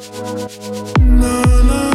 na, na.